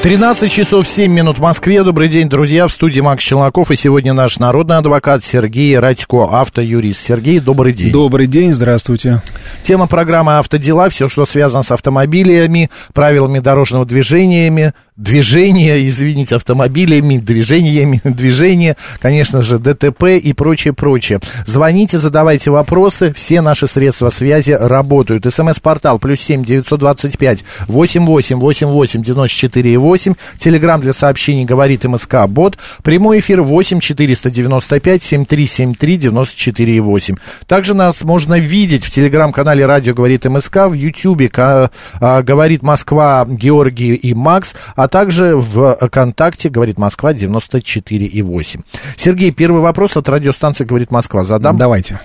13 часов 7 минут в Москве. Добрый день, друзья. В студии Макс Челноков. И сегодня наш народный адвокат Сергей Радько, автоюрист. Сергей, добрый день. Добрый день, здравствуйте. Тема программы «Автодела». Все, что связано с автомобилями, правилами дорожного движения, движения, извините, автомобилями, движениями, движения, конечно же, ДТП и прочее, прочее. Звоните, задавайте вопросы. Все наши средства связи работают. СМС-портал плюс семь девятьсот двадцать пять восемь восемь восемь восемь девяносто четыре 8. Телеграмм для сообщений говорит МСК Бот. Прямой эфир 8 495 7373 94 8. Также нас можно видеть в телеграм-канале Радио говорит МСК, в Ютьюбе а, говорит Москва Георгий и Макс, а также в ВКонтакте говорит Москва 94 и 8. Сергей, первый вопрос от радиостанции говорит Москва. Задам. Давайте.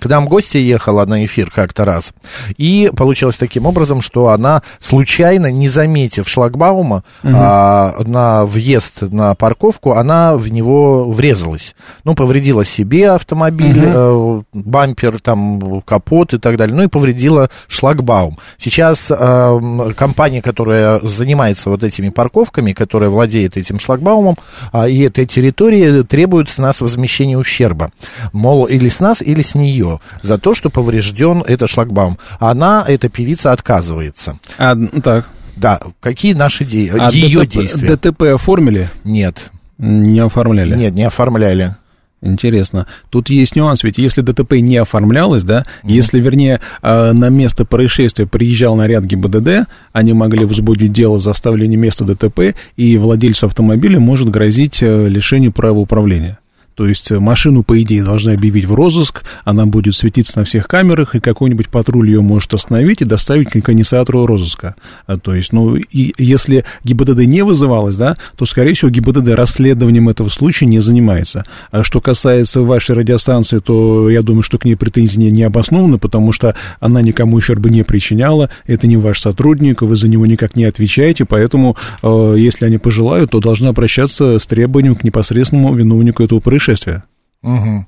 К нам гостья ехала на эфир как-то раз. И получилось таким образом, что она, случайно, не заметив шлагбаума угу. а, на въезд на парковку, она в него врезалась. Ну, повредила себе автомобиль, угу. э, бампер, там, капот и так далее. Ну, и повредила шлагбаум. Сейчас э, компания, которая занимается вот этими парковками, которая владеет этим шлагбаумом э, и этой территорией, требует с нас возмещения ущерба. Мол, или с нас, или с нее ее за то, что поврежден этот шлагбаум. Она, эта певица, отказывается. А, ну так. Да, какие наши де... а ее ДТП, действия? ДТП оформили? Нет. Не оформляли? Нет, не оформляли. Интересно. Тут есть нюанс, ведь если ДТП не оформлялось, да, mm-hmm. если, вернее, а, на место происшествия приезжал наряд ГИБДД, они могли возбудить дело за оставление места ДТП, и владельцу автомобиля может грозить э, лишение права управления. То есть э, машину, по идее, должны объявить в розыск, она будет светиться на всех камерах, и какой-нибудь патруль ее может остановить и доставить к инициатору розыска. А, то есть, ну, и если ГИБДД не вызывалась, да, то, скорее всего, ГИБДД расследованием этого случая не занимается. А что касается вашей радиостанции, то я думаю, что к ней претензии не, не обоснованы, потому что она никому ущерба не причиняла, это не ваш сотрудник, вы за него никак не отвечаете, поэтому, э, если они пожелают, то должны обращаться с требованием к непосредственному виновнику этого происшествия происшествия. Угу.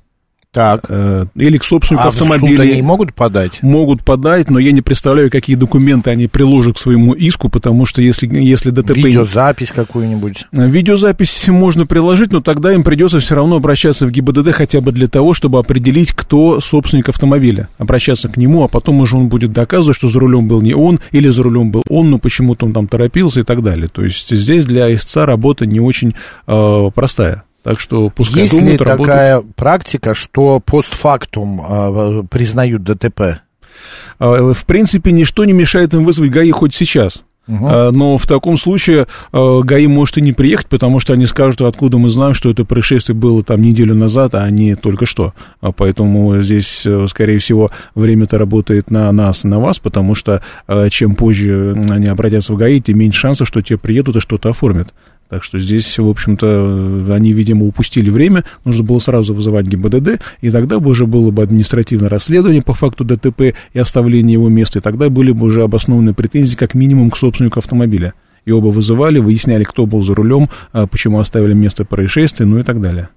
Так. Э, или к собственнику а автомобиля. В суд они могут подать? Могут подать, но я не представляю, какие документы они приложат к своему иску, потому что если, если ДТП... Видеозапись какую-нибудь? Э, видеозапись можно приложить, но тогда им придется все равно обращаться в ГИБДД хотя бы для того, чтобы определить, кто собственник автомобиля. Обращаться к нему, а потом уже он будет доказывать, что за рулем был не он, или за рулем был он, но почему-то он там торопился и так далее. То есть здесь для истца работа не очень э, простая. Так что пускай Есть думают, ли работают. такая практика, что постфактум э, признают ДТП? А, в принципе, ничто не мешает им вызвать ГАИ хоть сейчас. Uh-huh. Но в таком случае ГАИ может и не приехать, потому что они скажут, откуда мы знаем, что это происшествие было там неделю назад, а не только что. Поэтому здесь, э, скорее всего, время-то работает на нас и на вас, потому что чем позже они обратятся в ГАИ, тем меньше шансов, что те приедут и что-то оформят. Так что здесь, в общем-то, они, видимо, упустили время. Нужно было сразу вызывать ГИБДД, и тогда бы уже было бы административное расследование по факту ДТП и оставление его места, и тогда были бы уже обоснованные претензии как минимум к собственнику автомобиля. И оба вызывали, выясняли, кто был за рулем, а почему оставили место происшествия, ну и так далее.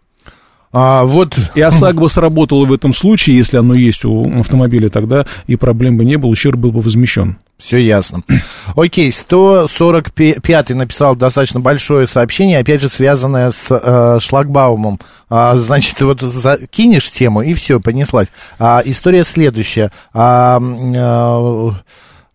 А, вот... И ОСАГО сработало в этом случае, если оно есть у автомобиля, тогда и проблем бы не было, ущерб был бы возмещен. Все ясно. Окей, 145-й написал достаточно большое сообщение, опять же, связанное с э, шлагбаумом. А, значит, вот закинешь тему, и все, понеслась. А, история следующая. А, а,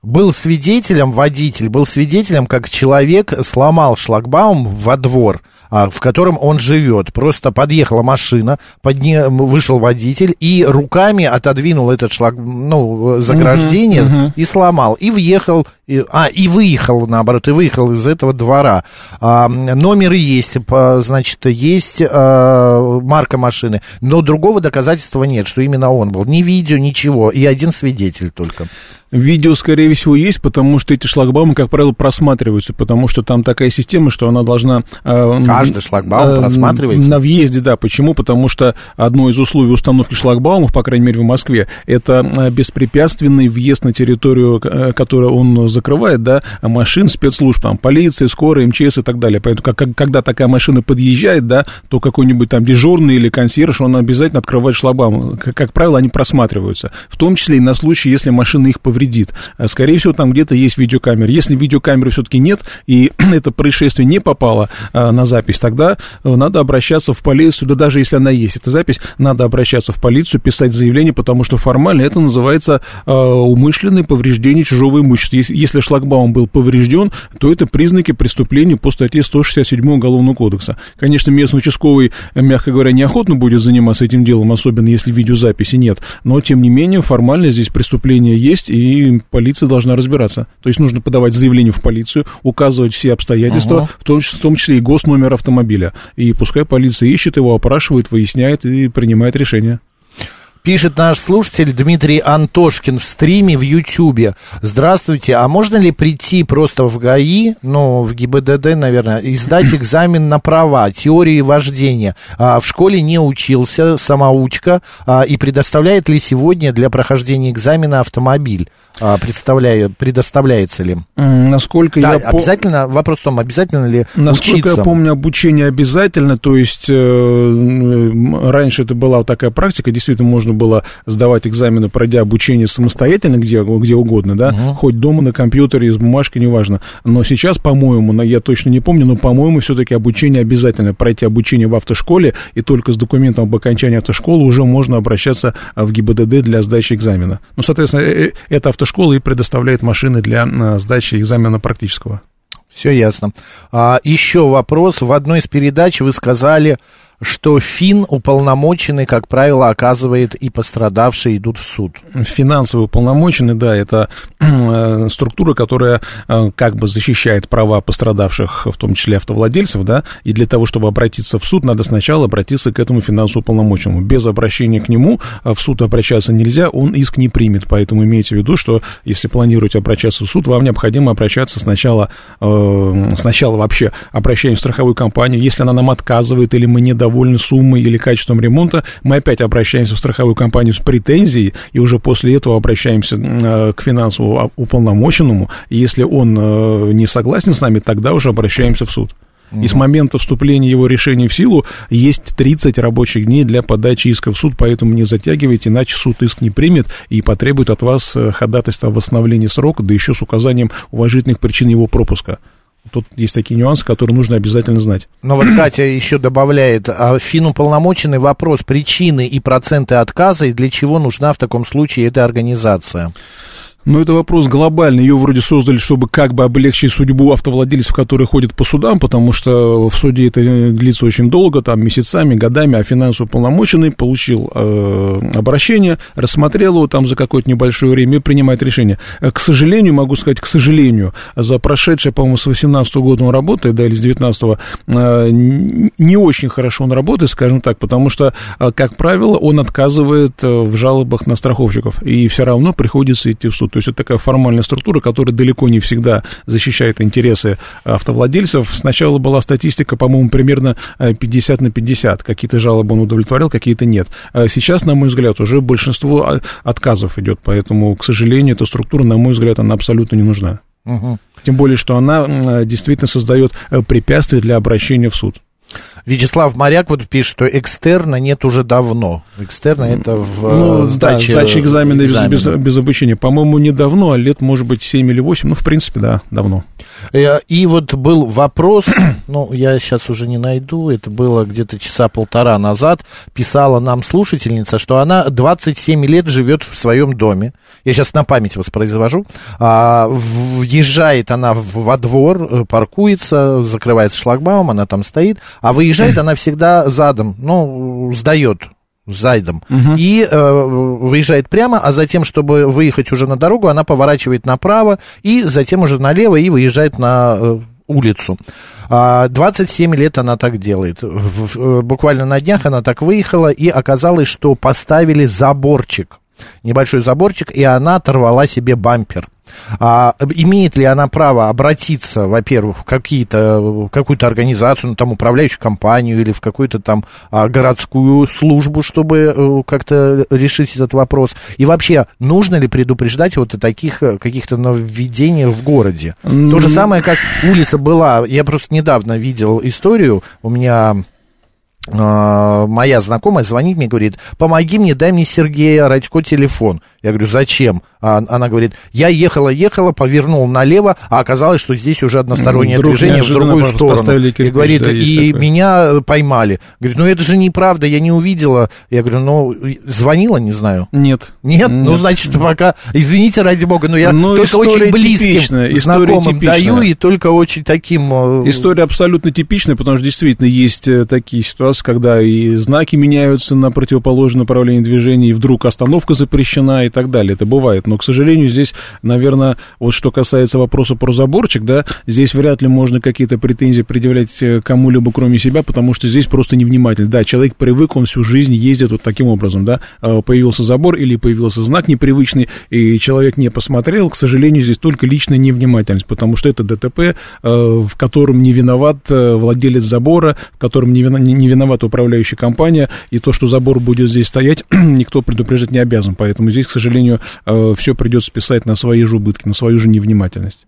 был свидетелем, водитель был свидетелем, как человек сломал шлагбаум во двор, а, в котором он живет. Просто подъехала машина, под не, вышел водитель и руками отодвинул этот шлаг, ну, заграждение uh-huh, uh-huh. и сломал. И въехал, и, а, и выехал, наоборот, и выехал из этого двора. А, номер есть, значит, есть а, марка машины, но другого доказательства нет, что именно он был. Ни видео, ничего, и один свидетель только. Видео, скорее всего, есть, потому что эти шлагбаумы, как правило, просматриваются, потому что там такая система, что она должна... Э, Каждый шлагбаум э, просматривается? На въезде, да. Почему? Потому что одно из условий установки шлагбаумов, по крайней мере, в Москве, это э, беспрепятственный въезд на территорию, э, которую он закрывает, да, машин спецслужб, там, полиции, скорой, МЧС и так далее. Поэтому, как, когда такая машина подъезжает, да, то какой-нибудь там дежурный или консьерж, он обязательно открывает шлагбаум. Как, как правило, они просматриваются. В том числе и на случай, если машина их повреждает повредит. А, скорее всего, там где-то есть видеокамера. Если видеокамеры все-таки нет, и это происшествие не попало а, на запись, тогда э, надо обращаться в полицию, да даже если она есть, эта запись, надо обращаться в полицию, писать заявление, потому что формально это называется умышленное повреждение чужого имущества. Если шлагбаум был поврежден, то это признаки преступления по статье 167 Уголовного кодекса. Конечно, местный участковый, мягко говоря, неохотно будет заниматься этим делом, особенно если видеозаписи нет, но, тем не менее, формально здесь преступление есть, и и полиция должна разбираться. То есть нужно подавать заявление в полицию, указывать все обстоятельства, ага. в, том, в том числе и госномер автомобиля. И пускай полиция ищет его, опрашивает, выясняет и принимает решение. Пишет наш слушатель Дмитрий Антошкин в стриме в Ютьюбе. Здравствуйте, а можно ли прийти просто в ГАИ, ну, в ГИБДД, наверное, и сдать экзамен на права, теории вождения? А, в школе не учился, самоучка, а, и предоставляет ли сегодня для прохождения экзамена автомобиль? А, представляет, предоставляется ли? Насколько да, я обязательно, по... вопрос в том, обязательно ли Насколько учиться? я помню, обучение обязательно, то есть э, раньше это была такая практика, действительно можно было сдавать экзамены, пройдя обучение самостоятельно, где, где угодно, да, угу. хоть дома на компьютере, из бумажки, неважно. Но сейчас, по-моему, я точно не помню, но, по-моему, все-таки обучение обязательно. Пройти обучение в автошколе, и только с документом об окончании автошколы уже можно обращаться в ГИБДД для сдачи экзамена. Ну, соответственно, э, э, эта автошкола и предоставляет машины для э, сдачи экзамена практического. Все ясно. А, еще вопрос. В одной из передач вы сказали, что ФИН уполномоченный, как правило, оказывает и пострадавшие идут в суд. Финансовый уполномоченный, да, это э, структура, которая э, как бы защищает права пострадавших, в том числе автовладельцев, да, и для того, чтобы обратиться в суд, надо сначала обратиться к этому финансовому уполномоченному. Без обращения к нему э, в суд обращаться нельзя, он иск не примет, поэтому имейте в виду, что если планируете обращаться в суд, вам необходимо обращаться сначала, сначала вообще обращаемся в страховую компанию, если она нам отказывает или мы не даем недовольны суммой или качеством ремонта, мы опять обращаемся в страховую компанию с претензией, и уже после этого обращаемся э, к финансовому уполномоченному, и если он э, не согласен с нами, тогда уже обращаемся в суд. И с момента вступления его решения в силу есть 30 рабочих дней для подачи иска в суд, поэтому не затягивайте, иначе суд иск не примет и потребует от вас э, ходатайства о восстановлении срока, да еще с указанием уважительных причин его пропуска. Тут есть такие нюансы, которые нужно обязательно знать. Но вот Катя еще добавляет, а финуполномоченный вопрос причины и проценты отказа, и для чего нужна в таком случае эта организация? Но это вопрос глобальный. Ее вроде создали, чтобы как бы облегчить судьбу автовладельцев, которые ходят по судам, потому что в суде это длится очень долго, там месяцами, годами, а финансово полномоченный получил э, обращение, рассмотрел его там за какое-то небольшое время и принимает решение. Э, к сожалению, могу сказать, к сожалению, за прошедшее, по-моему, с 18 -го года он работает, да, или с 19 -го, э, не очень хорошо он работает, скажем так, потому что, э, как правило, он отказывает э, в жалобах на страховщиков, и все равно приходится идти в суд. То есть это такая формальная структура, которая далеко не всегда защищает интересы автовладельцев. Сначала была статистика, по-моему, примерно 50 э, на 50. Какие-то жалобы он удовлетворял, какие-то нет. А сейчас, на мой взгляд, уже большинство а, отказов идет, поэтому, к сожалению, эта структура, на мой взгляд, она абсолютно не нужна. Угу. Тем более, что она действительно создает э, препятствия для обращения в суд. Вячеслав Моряк вот пишет, что экстерна нет уже давно. Экстерна это в ну, э, сдаче, да, сдаче экзамена, экзамена. Без, без, без обучения. По-моему, не давно, а лет, может быть, 7 или 8. Ну, в принципе, да, давно. Э, и вот был вопрос, ну, я сейчас уже не найду, это было где-то часа полтора назад, писала нам слушательница, что она 27 лет живет в своем доме. Я сейчас на память воспроизвожу. А, въезжает она во двор, э, паркуется, закрывается шлагбаум, она там стоит, а выезжает она всегда задом, ну, сдает зайдом. Угу. И э, выезжает прямо, а затем, чтобы выехать уже на дорогу, она поворачивает направо и затем уже налево и выезжает на э, улицу. 27 а, лет она так делает. В, буквально на днях она так выехала, и оказалось, что поставили заборчик небольшой заборчик, и она оторвала себе бампер. А, имеет ли она право обратиться, во-первых, в какие-то, в какую-то организацию, ну, там, управляющую компанию или в какую-то там а, городскую службу, чтобы а, как-то решить этот вопрос? И вообще, нужно ли предупреждать вот о таких э, каких-то нововведениях в городе? Mm-hmm. То же самое, как улица была, я просто недавно видел историю, у меня моя знакомая звонит мне, говорит, помоги мне, дай мне Сергея Радько телефон. Я говорю, зачем? А она говорит, я ехала, ехала, повернул налево, а оказалось, что здесь уже одностороннее Вдруг движение в другую сторону. Кирпич, и говорит, да, и такое. меня поймали. Говорит, ну это же неправда, я не увидела. Я говорю, ну, звонила, не знаю. Нет. Нет? Ну, Нет. Ну, значит, пока, извините, ради бога, но я ну, только очень близким типичная, знакомым даю, и только очень таким... Э, история абсолютно типичная, потому что действительно есть э, такие ситуации, когда и знаки меняются на противоположное направление движения, и вдруг остановка запрещена и так далее. Это бывает. Но, к сожалению, здесь, наверное, вот что касается вопроса про заборчик, да, здесь вряд ли можно какие-то претензии предъявлять э, кому-либо, кроме себя, потому что здесь просто невнимательно. Да, человек привык, он всю жизнь ездит вот таким образом, да, э, появился забор или появился знак непривычный, и человек не посмотрел, к сожалению, здесь только личная невнимательность, потому что это ДТП, э, в котором не виноват владелец забора, в котором не виновата управляющая компания, и то, что забор будет здесь стоять, никто предупреждать не обязан, поэтому здесь, к сожалению, все придется списать на свои же убытки, на свою же невнимательность.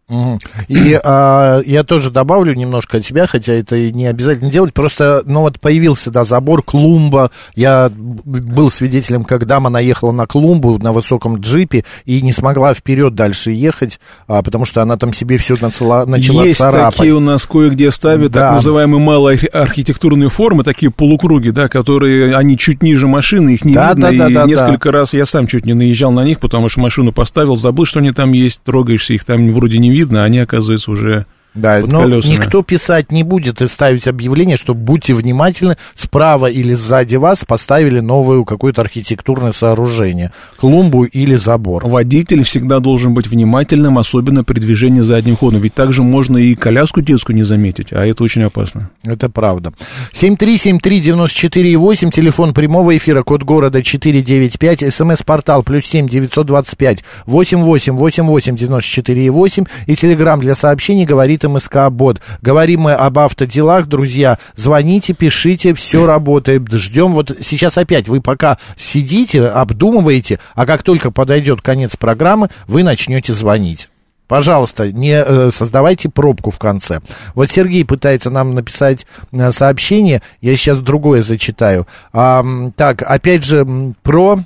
И а, я тоже добавлю немножко от себя, хотя это и не обязательно делать, просто, ну вот появился, да, забор, клумба, я был свидетелем, как дама наехала на клумбу на высоком джипе и не смогла вперед дальше ехать, а, потому что она там себе все начала, начала Есть царапать. такие у нас кое-где ставят да. так называемые малые архитектурные формы, такие полукруги, да, которые, они чуть ниже машины, их не да, видно, да, да, и да, несколько да. раз я сам чуть не наезжал на них, потому что машину поставил, забыл, что они там есть, трогаешься, их там вроде не видно, а они, оказывается, уже да, но колесами. никто писать не будет и ставить объявление, что будьте внимательны, справа или сзади вас поставили новую какое-то архитектурное сооружение, клумбу или забор. Водитель всегда должен быть внимательным, особенно при движении задним ходом, ведь также можно и коляску детскую не заметить, а это очень опасно. Это правда. 7373948, телефон прямого эфира, код города 495, смс-портал плюс 7 925 88 88 94 8 и телеграмм для сообщений говорит говорит МСК Бот. Говорим мы об автоделах, друзья. Звоните, пишите, все работает. Ждем. Вот сейчас опять вы пока сидите, обдумываете, а как только подойдет конец программы, вы начнете звонить. Пожалуйста, не э, создавайте пробку в конце. Вот Сергей пытается нам написать э, сообщение, я сейчас другое зачитаю. А, так, опять же, про...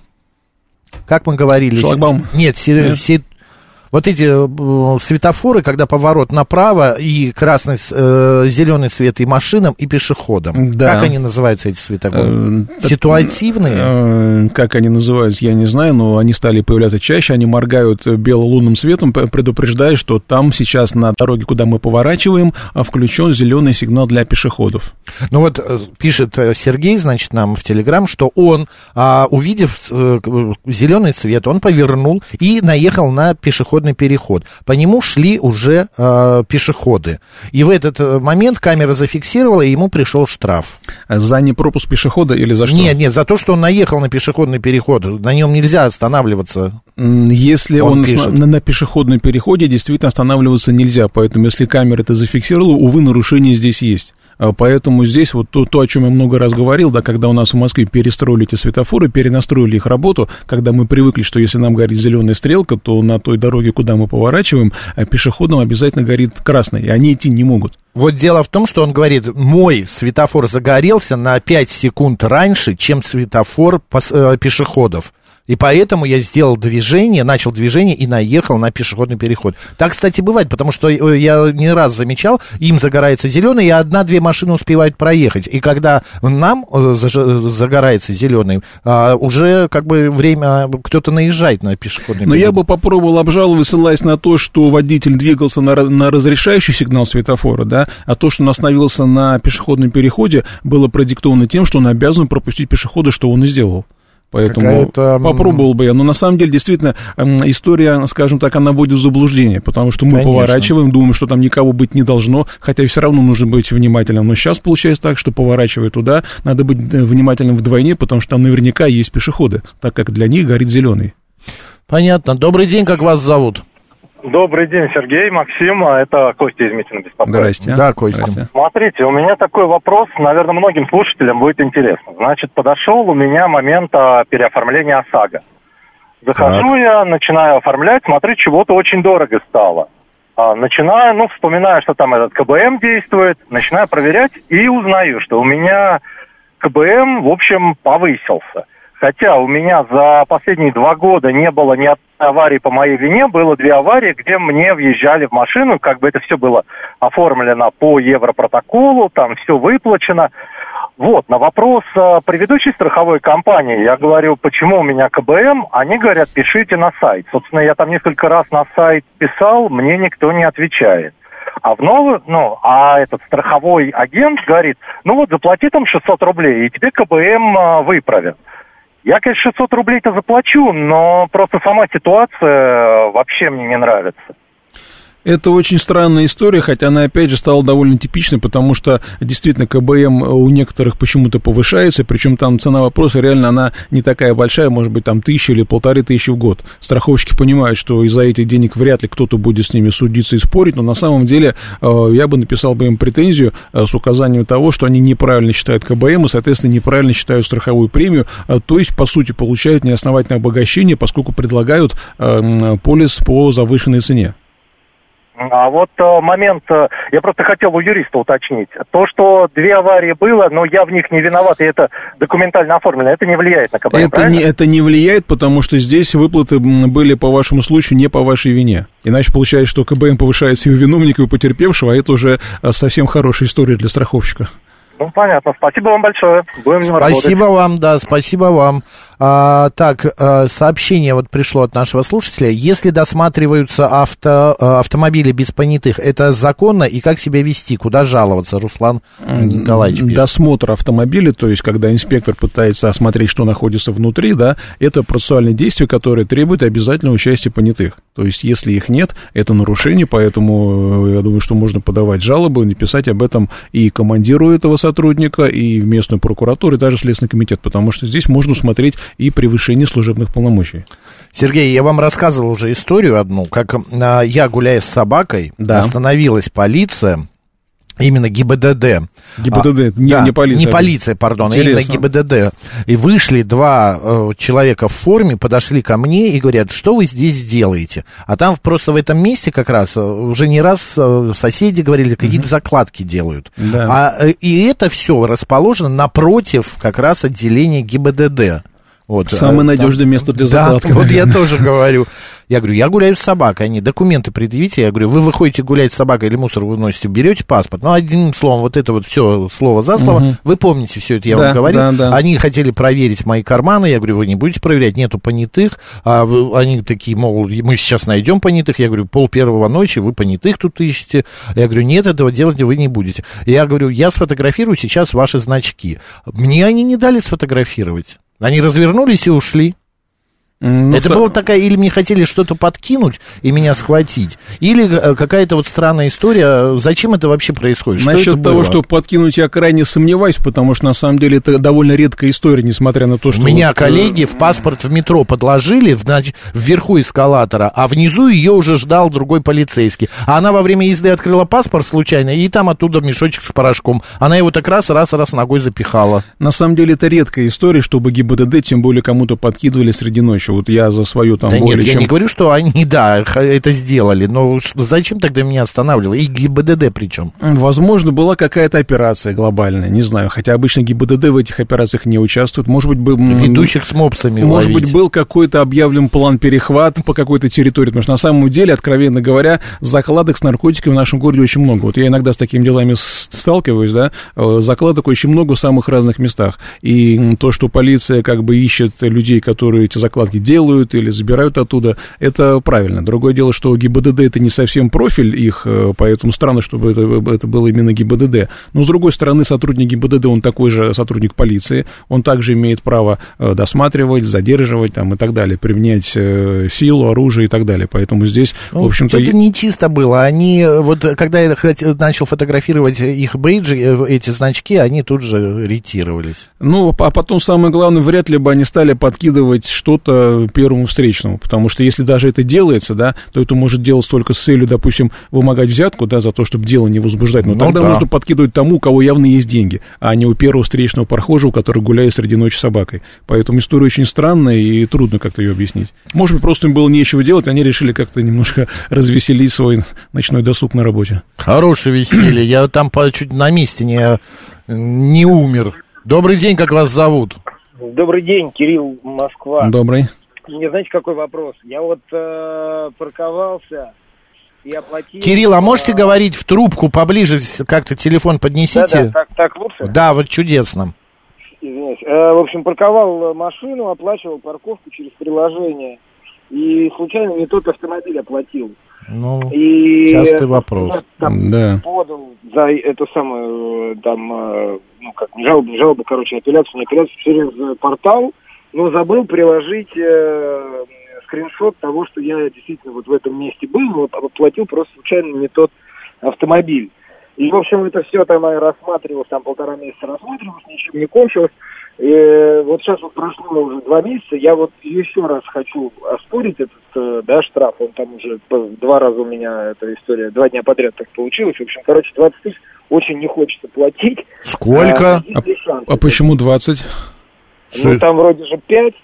Как мы говорили? Шлагбаум. Нет, Нет вот эти э, светофоры, когда поворот направо и красный, э, зеленый цвет и машинам, и пешеходам. Да. Как они называются, эти светофоры? Э, Ситуативные? Э, как они называются, я не знаю, но они стали появляться чаще, они моргают бело-лунным светом, предупреждая, что там сейчас на дороге, куда мы поворачиваем, а включен зеленый сигнал для пешеходов. Ну вот пишет Сергей, значит, нам в Телеграм, что он, а, увидев зеленый цвет, он повернул и наехал на пешеход пешеходный переход. По нему шли уже э, пешеходы. И в этот э, момент камера зафиксировала, и ему пришел штраф. За непропуск пешехода или за что? Нет, нет, за то, что он наехал на пешеходный переход. На нем нельзя останавливаться. Если он, он пишет. на, на пешеходном переходе, действительно останавливаться нельзя. Поэтому, если камера это зафиксировала, увы, нарушение здесь есть. А, поэтому здесь вот то, то, о чем я много раз говорил, да, когда у нас в Москве перестроили эти светофоры, перенастроили их работу, когда мы привыкли, что если нам горит зеленая стрелка, то на той дороге, куда мы поворачиваем, а пешеходам обязательно горит красный, и они идти не могут. Вот дело в том, что он говорит, мой светофор загорелся на 5 секунд раньше, чем светофор э, пешеходов. И поэтому я сделал движение, начал движение и наехал на пешеходный переход. Так, кстати, бывает, потому что э, я не раз замечал, им загорается зеленый, и одна-две машины успевают проехать. И когда нам э, загорается зеленый, а, уже как бы время кто-то наезжает на пешеходный Но я бы попробовал обжаловать, ссылаясь на то, что водитель двигался на, на разрешающий сигнал светофора, да, а то, что он остановился на пешеходном переходе, было продиктовано тем, что он обязан пропустить пешехода, что он и сделал. Поэтому попробовал бы я. Но на самом деле, действительно, история, скажем так, она вводит в заблуждение, потому что мы Конечно. поворачиваем, думаем, что там никого быть не должно, хотя все равно нужно быть внимательным. Но сейчас получается так, что поворачивая туда, надо быть э, внимательным вдвойне, потому что там наверняка есть пешеходы, так как для них горит зеленый. Понятно. Добрый день, как вас зовут? Добрый день, Сергей, Максим. Это Костя из Митина беспокоит. Здрасте. Да, Костя. Здрасте. Смотрите, у меня такой вопрос, наверное, многим слушателям будет интересно. Значит, подошел у меня момент а, переоформления ОСАГО. Захожу так. я, начинаю оформлять, смотрю, чего-то очень дорого стало. А, начинаю, ну, вспоминаю, что там этот КБМ действует, начинаю проверять и узнаю, что у меня КБМ, в общем, повысился. Хотя у меня за последние два года не было ни аварии по моей вине, было две аварии, где мне въезжали в машину, как бы это все было оформлено по европротоколу, там все выплачено. Вот, на вопрос э, предыдущей страховой компании, я говорю, почему у меня КБМ, они говорят, пишите на сайт. Собственно, я там несколько раз на сайт писал, мне никто не отвечает. А в новый, ну, а этот страховой агент говорит, ну вот заплати там 600 рублей, и тебе КБМ э, выправят. Я, конечно, 600 рублей-то заплачу, но просто сама ситуация вообще мне не нравится. Это очень странная история, хотя она, опять же, стала довольно типичной, потому что действительно КБМ у некоторых почему-то повышается, причем там цена вопроса реально она не такая большая, может быть, там тысяча или полторы тысячи в год. Страховщики понимают, что из-за этих денег вряд ли кто-то будет с ними судиться и спорить, но на самом деле э, я бы написал бы им претензию э, с указанием того, что они неправильно считают КБМ и, соответственно, неправильно считают страховую премию, э, то есть, по сути, получают неосновательное обогащение, поскольку предлагают полис по завышенной цене. А вот э, момент, э, я просто хотел у юриста уточнить. То, что две аварии было, но я в них не виноват, и это документально оформлено, это не влияет на КБМ, это не, это не влияет, потому что здесь выплаты были по вашему случаю не по вашей вине. Иначе получается, что КБМ повышается и у виновника, и у потерпевшего, а это уже э, совсем хорошая история для страховщика. Ну, понятно. Спасибо вам большое. Будем Спасибо работать. вам, да, спасибо вам. А, так, а, сообщение вот пришло от нашего слушателя. Если досматриваются авто, а, автомобили без понятых, это законно? И как себя вести? Куда жаловаться, Руслан Николаевич? Пишет. Досмотр автомобиля, то есть, когда инспектор пытается осмотреть, что находится внутри, да, это процессуальное действие, которое требует обязательного участия понятых. То есть, если их нет, это нарушение, поэтому э, я думаю, что можно подавать жалобы, написать об этом и командиру этого сотрудника, и в местную прокуратуру, и даже Следственный комитет, потому что здесь можно усмотреть и превышение служебных полномочий. Сергей, я вам рассказывал уже историю одну, как а, я, гуляя с собакой, да. остановилась полиция, Именно ГИБДД. ГИБДД, а, не, да, не полиция. Не полиция, пардон, а именно ГИБДД. И вышли два э, человека в форме, подошли ко мне и говорят, что вы здесь делаете? А там просто в этом месте как раз э, уже не раз э, соседи говорили, какие-то угу. закладки делают. Да. А, э, и это все расположено напротив как раз отделения ГИБДД. Вот, Самое надежное место для закладки. Да, вот я тоже говорю. Я говорю, я гуляю с собакой, они документы предъявите. Я говорю, вы выходите гулять с собакой или мусор выносите, берете паспорт. Ну, одним словом, вот это вот все слово за слово. Угу. Вы помните все это, я да, вам говорил. Да, да. Они хотели проверить мои карманы. Я говорю, вы не будете проверять, нету понятых. А вы, они такие, мол, мы сейчас найдем понятых. Я говорю, пол первого ночи, вы понятых тут ищете. Я говорю, нет, этого делать вы не будете. Я говорю, я сфотографирую сейчас ваши значки. Мне они не дали сфотографировать. Они развернулись и ушли. Ну, это что... была такая, или мне хотели что-то подкинуть и меня схватить, или э, какая-то вот странная история, зачем это вообще происходит? Что Насчет того, было? что подкинуть, я крайне сомневаюсь, потому что на самом деле это довольно редкая история, несмотря на то, что... У меня вот... Э, коллеги в паспорт в метро подложили в, вверху эскалатора, а внизу ее уже ждал другой полицейский. А она во время езды открыла паспорт случайно, и там оттуда мешочек с порошком. Она его так раз, раз, раз ногой запихала. На самом деле это редкая история, чтобы ГИБДД тем более кому-то подкидывали среди ночи вот я за свою там да более нет, чем... я не говорю, что они, да, это сделали, но зачем тогда меня останавливало? И ГИБДД причем? Возможно, была какая-то операция глобальная, не знаю, хотя обычно ГИБДД в этих операциях не участвует, может быть... Был, Ведущих с мопсами Может ловить. быть, был какой-то объявлен план перехват по какой-то территории, потому что на самом деле, откровенно говоря, закладок с наркотиками в нашем городе очень много. Вот я иногда с такими делами сталкиваюсь, да, э, закладок очень много в самых разных местах, и то, что полиция как бы ищет людей, которые эти закладки делают или забирают оттуда, это правильно. Другое дело, что ГИБДД это не совсем профиль их, э, поэтому странно, чтобы это, это было именно ГИБДД. Но, с другой стороны, сотрудник ГИБДД, он такой же сотрудник полиции, он также имеет право э, досматривать, задерживать там, и так далее, применять э, силу, оружие и так далее. Поэтому здесь, ну, в общем-то... Это не чисто было. Они, вот когда я начал фотографировать их бейджи, эти значки, они тут же ретировались. Ну, а потом самое главное, вряд ли бы они стали подкидывать что-то первому встречному, потому что если даже это делается, да, то это может делать только с целью, допустим, вымогать взятку, да, за то, чтобы дело не возбуждать. Но ну, тогда да. нужно подкидывать тому, у кого явно есть деньги, а не у первого встречного прохожего, который гуляет среди ночи с собакой. Поэтому история очень странная и трудно как-то ее объяснить. Может быть, просто им было нечего делать, они решили как-то немножко развеселить свой ночной досуг на работе. Хорошее веселье. Я там чуть на месте не, не умер. Добрый день, как вас зовут? Добрый день, Кирилл, Москва. Добрый. Мне знаете, какой вопрос? Я вот э, парковался и оплатил... Кирилл, а можете э, говорить в трубку поближе, как-то телефон поднесите? Да, да, так, так лучше? Да, вот чудесно. Извиняюсь. Э, в общем, парковал машину, оплачивал парковку через приложение. И случайно не тот автомобиль оплатил. Ну, и частый вопрос. Там, да. Подал за эту самую, э, там, э, ну, как, не жалобу, жалобу, короче, апелляцию, не апелляцию, через портал, но забыл приложить э, скриншот того, что я действительно вот в этом месте был, но оплатил просто случайно не тот автомобиль. И, в общем, это все там рассматривалось, там полтора месяца рассматривалось, ничем не кончилось. И вот сейчас вот прошло уже два месяца, я вот еще раз хочу оспорить этот, э, да, штраф, он там уже два раза у меня эта история, два дня подряд так получилось, в общем, короче, 20 тысяч очень не хочется платить. Сколько? А, а, а почему 20? Ну, там вроде же 5,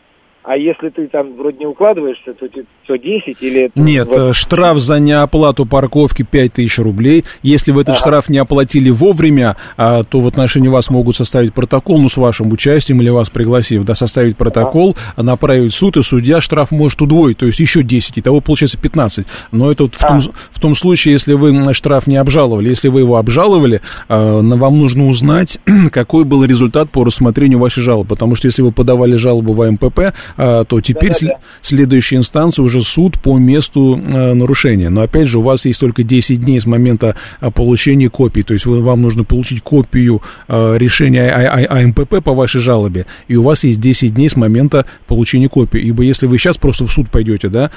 а если ты там вроде не укладываешься, то, то 10 или... Нет, 20... Э, штраф за неоплату парковки 5000 рублей. Если вы этот ага. штраф не оплатили вовремя, а, то в отношении вас могут составить протокол, ну, с вашим участием или вас пригласив, да, составить протокол, ага. направить в суд, и судья штраф может удвоить, то есть еще 10, и того получается 15. Но это вот в, а. том, в том случае, если вы штраф не обжаловали. Если вы его обжаловали, а, вам нужно узнать, какой был результат по рассмотрению вашей жалобы. Потому что если вы подавали жалобу в МПП, а, то теперь да, да, да. следующая инстанция уже суд по месту э, нарушения. Но опять же, у вас есть только 10 дней с момента а, получения копии, то есть вы, вам нужно получить копию а, решения АМПП по вашей жалобе, и у вас есть 10 дней с момента получения копии. Ибо если вы сейчас просто в суд пойдете, да,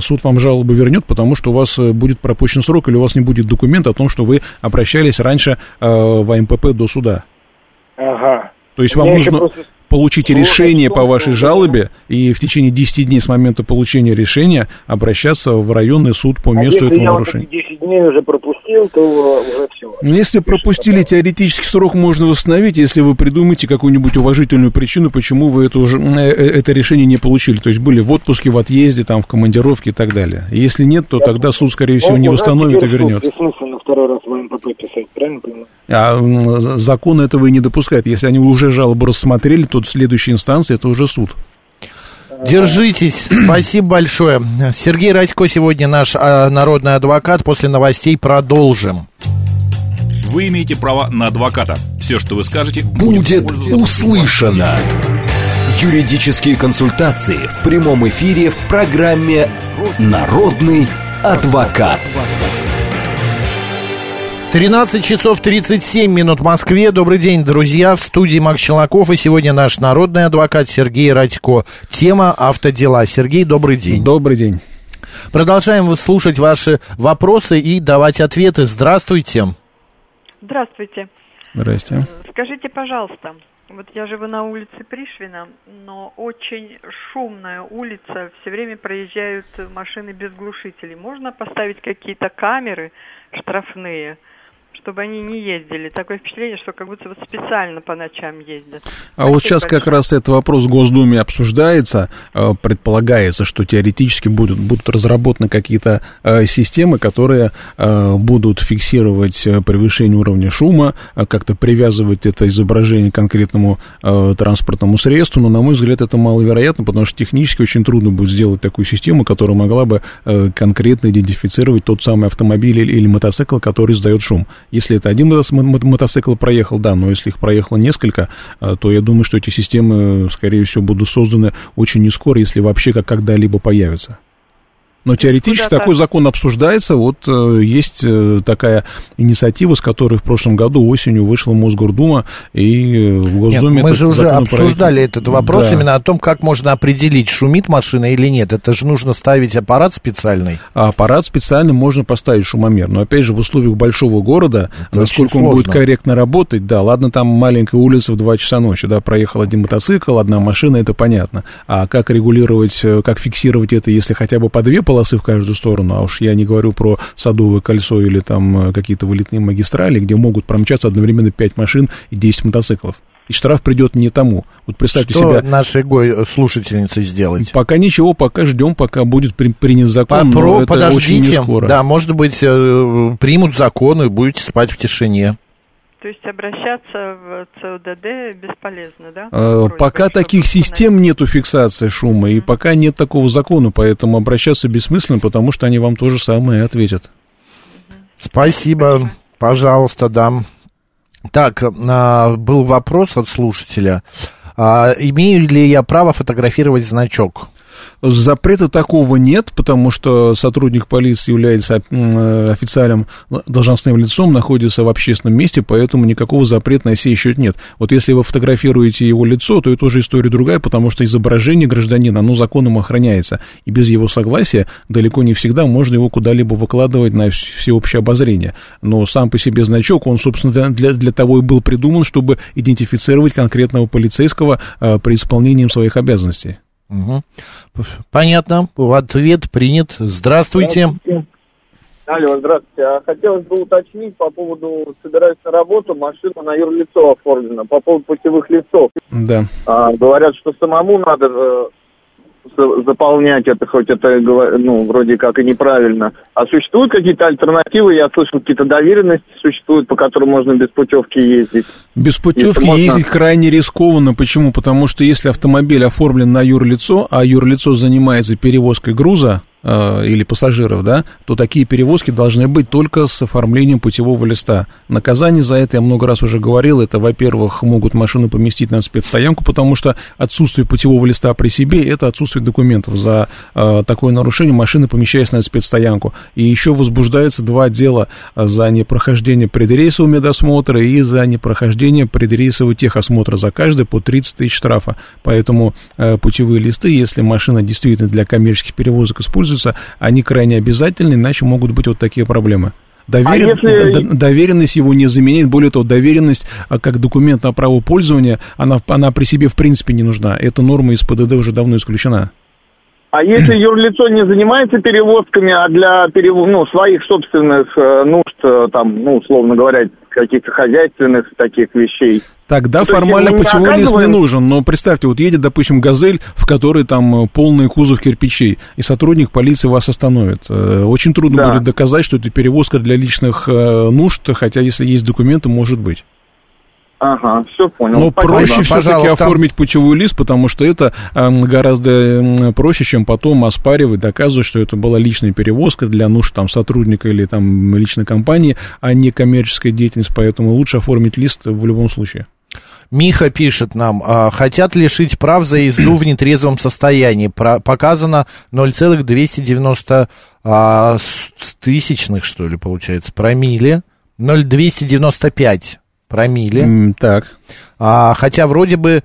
суд вам жалобу вернет, потому что у вас э, будет пропущен срок или у вас не будет документа о том, что вы обращались раньше в АМПП до суда. Ага. То есть вам нужно... Просто получите решение по вашей жалобе и в течение 10 дней с момента получения решения обращаться в районный суд по а месту этого я нарушения. Вот 10 дней уже пропустил, то уже все. Ну, если пропустили, теоретически срок можно восстановить, если вы придумаете какую-нибудь уважительную причину, почему вы это, уже, э, э, это решение не получили. То есть были в отпуске, в отъезде, там, в командировке и так далее. Если нет, то тогда суд, скорее всего, не восстановит и вернет. Смысл второй раз в МПП писать, правильно понимаю? А закон этого и не допускает. Если они уже жалобу рассмотрели, то следующая инстанция это уже суд. Держитесь. Спасибо большое. Сергей Радько сегодня наш а, народный адвокат. После новостей продолжим. Вы имеете право на адвоката. Все, что вы скажете, будет, будет услышано. Юридические консультации в прямом эфире в программе «Народный адвокат». 13 часов 37 минут в Москве. Добрый день, друзья. В студии Макс Челноков. И сегодня наш народный адвокат Сергей Радько. Тема автодела. Сергей, добрый день. Добрый день. Продолжаем выслушать ваши вопросы и давать ответы. Здравствуйте. Здравствуйте. Здрасте. Скажите, пожалуйста, вот я живу на улице Пришвина, но очень шумная улица, все время проезжают машины без глушителей. Можно поставить какие-то камеры штрафные? Чтобы они не ездили. Такое впечатление, что как будто вот специально по ночам ездят. А Спасибо вот сейчас большое. как раз этот вопрос в Госдуме обсуждается. Э, предполагается, что теоретически будут, будут разработаны какие-то э, системы, которые э, будут фиксировать превышение уровня шума, как-то привязывать это изображение к конкретному транспортному средству. Но, на мой взгляд, это маловероятно, потому что технически очень трудно будет сделать такую систему, которая могла бы конкретно идентифицировать тот самый автомобиль или, или мотоцикл, который издает шум Если это один мотоцикл проехал, да, но если их проехало несколько, то я думаю, что эти системы, скорее всего, будут созданы очень не скоро, если вообще как когда-либо появятся. Но теоретически такой закон обсуждается. Вот э, есть э, такая инициатива, с которой в прошлом году осенью вышла Мосгордума и э, в Госдуме. Нет, мы же уже обсуждали этот вопрос да. именно о том, как можно определить, шумит машина или нет. Это же нужно ставить аппарат специальный. А аппарат специальный можно поставить шумомер. Но опять же, в условиях большого города, Это насколько он будет корректно работать, да, ладно, там маленькая улица в 2 часа ночи, да, проехал один мотоцикл, одна машина, это понятно. А как регулировать, как фиксировать это, если хотя бы по две полосы в каждую сторону, а уж я не говорю про Садовое кольцо или там э, какие-то вылетные магистрали, где могут промчаться одновременно 5 машин и 10 мотоциклов и штраф придет не тому. Вот представьте Что себя... нашей гой слушательницей сделать? Пока ничего, пока ждем, пока будет при, принят закон, Попро... это Подождите, очень не скоро. да, может быть, э, примут закон и будете спать в тишине. То есть обращаться в ЦОДД бесполезно, да? А, пока таких систем нету фиксации шума, и пока нет такого закона, поэтому обращаться бессмысленно, потому что они вам то же самое ответят. Спасибо, пожалуйста, дам. Так, а, был вопрос от слушателя. А, имею ли я право фотографировать значок? Запрета такого нет, потому что сотрудник полиции является э, официальным должностным лицом, находится в общественном месте, поэтому никакого запрета на сей счет нет. Вот если вы фотографируете его лицо, то это уже история другая, потому что изображение гражданина, оно законом охраняется, и без его согласия далеко не всегда можно его куда-либо выкладывать на всеобщее обозрение. Но сам по себе значок, он, собственно, для, для того и был придуман, чтобы идентифицировать конкретного полицейского э, при исполнении своих обязанностей. Угу. Понятно. Ответ принят. Здравствуйте. Здравствуйте. Алло, здравствуйте. А хотелось бы уточнить по поводу, собираюсь на работу, машина на юрлицо оформлена, по поводу путевых листов. Да. А, говорят, что самому надо э, заполнять это, хоть это, ну, вроде как и неправильно. А существуют какие-то альтернативы? Я слышал, какие-то доверенности существуют, по которым можно без путевки ездить. Без путевки можно... ездить крайне рискованно. Почему? Потому что если автомобиль оформлен на юрлицо, а юрлицо занимается перевозкой груза, или пассажиров, да, то такие перевозки должны быть только с оформлением путевого листа. Наказание за это, я много раз уже говорил, это, во-первых, могут машину поместить на спецстоянку, потому что отсутствие путевого листа при себе – это отсутствие документов. За э, такое нарушение машина помещается на спецстоянку. И еще возбуждается два дела за непрохождение предрейсового медосмотра и за непрохождение предрейсового техосмотра. За каждый по 30 тысяч штрафа. Поэтому э, путевые листы, если машина действительно для коммерческих перевозок используется, пользуются, они крайне обязательны, иначе могут быть вот такие проблемы. Доверен... А если... Доверенность его не заменяет. Более того, доверенность а, как документ на право пользования, она, она при себе в принципе не нужна. Эта норма из ПДД уже давно исключена. А если юрлицо не занимается перевозками, а для перев... ну, своих собственных э, нужд, э, там, ну, условно говоря, каких-то хозяйственных таких вещей. Тогда ну, формально путевой лист не нужен, но представьте, вот едет, допустим, «Газель», в которой там э, полный кузов кирпичей, и сотрудник полиции вас остановит. Очень трудно да. будет доказать, что это перевозка для личных нужд, хотя если есть документы, может быть. Ага, все понял. Но Спасибо. проще все-таки оформить путевой лист, потому что это э, гораздо проще, чем потом оспаривать, доказывать, что это была личная перевозка для нужд там, сотрудника или там, личной компании, а не коммерческая деятельность, поэтому лучше оформить лист в любом случае. Миха пишет нам, а, хотят лишить прав за езду в нетрезвом состоянии. Про, показано 0,290 а, тысячных, что ли, получается, промилле. 0,295 промилле. Mm, так. А, хотя вроде бы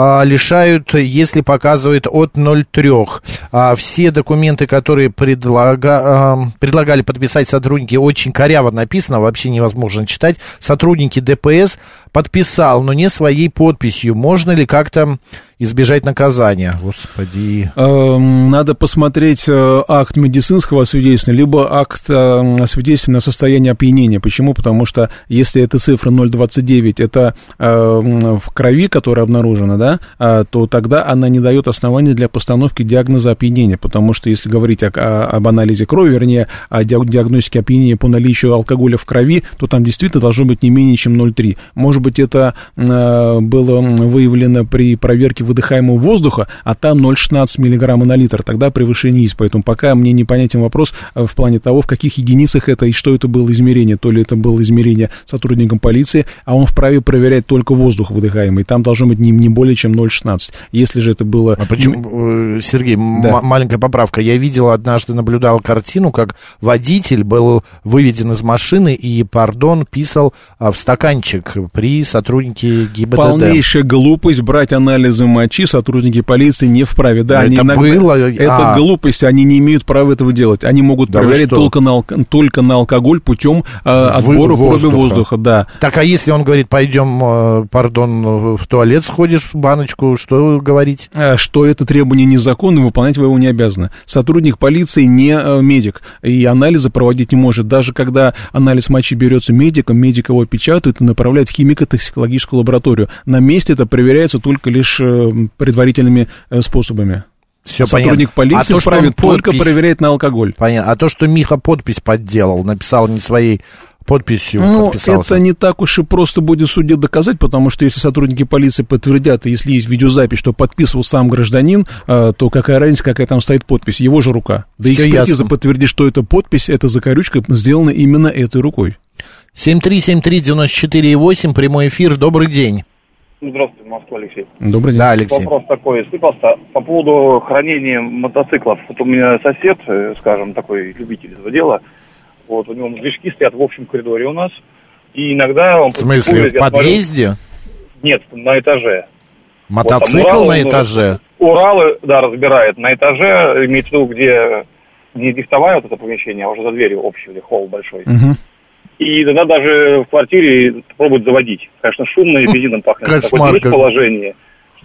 а, лишают, если показывает от 0,3. А, все документы, которые предлага, а, предлагали подписать сотрудники, очень коряво написано, вообще невозможно читать. Сотрудники ДПС подписал, но не своей подписью. Можно ли как-то избежать наказания? Господи. Эм, надо посмотреть э, акт медицинского свидетельства, либо акт э, свидетельства на состояние опьянения. Почему? Потому что если эта цифра 0,29, это э, в крови, которая обнаружена, да, то тогда она не дает основания для постановки диагноза опьянения. Потому что если говорить о, о, об анализе крови, вернее, о диагностике опьянения по наличию алкоголя в крови, то там действительно должно быть не менее чем 0,3. Может быть, это было выявлено при проверке выдыхаемого воздуха, а там 0,16 миллиграмма на литр, тогда превышение есть. Поэтому пока мне непонятен вопрос э, в плане того, в каких единицах это и что это было измерение. То ли это было измерение сотрудником полиции, а он вправе проверять только воздух выдыхаемый. Там должно быть не, не более чем 0,16. Если же это было... А почему, э, Сергей, да. маленькая поправка. Я видел однажды, наблюдал картину, как водитель был выведен из машины и, пардон, писал а, в стаканчик при сотруднике ГИБДД. Полнейшая глупость брать анализы мочи сотрудники полиции не вправе. Да, это иногда... было... Это а... глупость, они не имеют права этого делать. Они могут да проверять только на, только на алкоголь путем э, отбора проби воздуха. Да. Так, а если он говорит, пойдем, э, пардон, в туалет сходишь в баночку, что говорить? Э, что это требование незаконно, выполнять вы его не обязаны. Сотрудник полиции не э, медик, и анализы проводить не может. Даже когда анализ мочи берется медиком, медик его печатает и направляет в химико-токсикологическую лабораторию. На месте это проверяется только лишь э, предварительными э, способами. Все Сотрудник понятно. полиции а то, вправе только подпись... проверять на алкоголь. Понятно. А то, что Миха подпись подделал, написал не своей подписью ну, это не так уж и просто будет суде доказать, потому что если сотрудники полиции подтвердят, и если есть видеозапись, что подписывал сам гражданин, э, то какая разница, какая там стоит подпись, его же рука. Да Все экспертиза ясно. подтвердит, что это подпись, эта закорючка сделана именно этой рукой. 7373948, прямой эфир, добрый день. Здравствуйте, Москва, Алексей. Добрый день. Да, Алексей. Вопрос такой, скажите, пожалуйста, по поводу хранения мотоциклов. Вот у меня сосед, э, скажем, такой любитель этого дела, вот, у него движки стоят в общем коридоре у нас, и иногда он... В смысле, в подъезде? Нет, на этаже. Мотоцикл вот, Урал, на этаже? Уралы, да, разбирает. На этаже, имеется в виду, где не лифтовая вот это помещение, а уже за дверью общий, или холл большой. Угу. И тогда даже в квартире пробуют заводить. Конечно, шумно и бензином пахнет. Кошмар. Такое положение